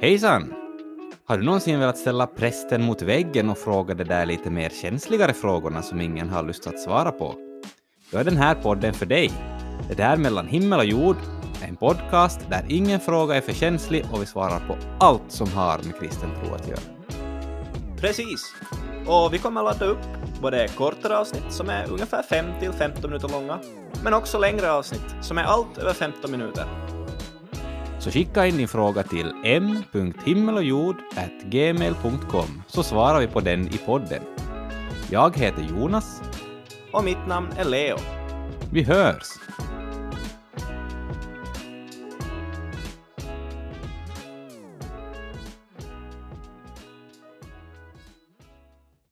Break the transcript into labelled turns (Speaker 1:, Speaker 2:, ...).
Speaker 1: Hejsan! Har du någonsin velat ställa prästen mot väggen och fråga de där lite mer känsligare frågorna som ingen har lust att svara på? Då är den här podden för dig. Det där mellan himmel och jord är en podcast där ingen fråga är för känslig och vi svarar på allt som har med kristen tro att göra.
Speaker 2: Precis. Och vi kommer ladda upp både kortare avsnitt som är ungefär 5 till 15 minuter långa, men också längre avsnitt som är allt över 15 minuter.
Speaker 1: Så skicka in din fråga till m.himmelogjord.gmail.com så svarar vi på den i podden. Jag heter Jonas.
Speaker 2: Och mitt namn är Leo.
Speaker 1: Vi hörs!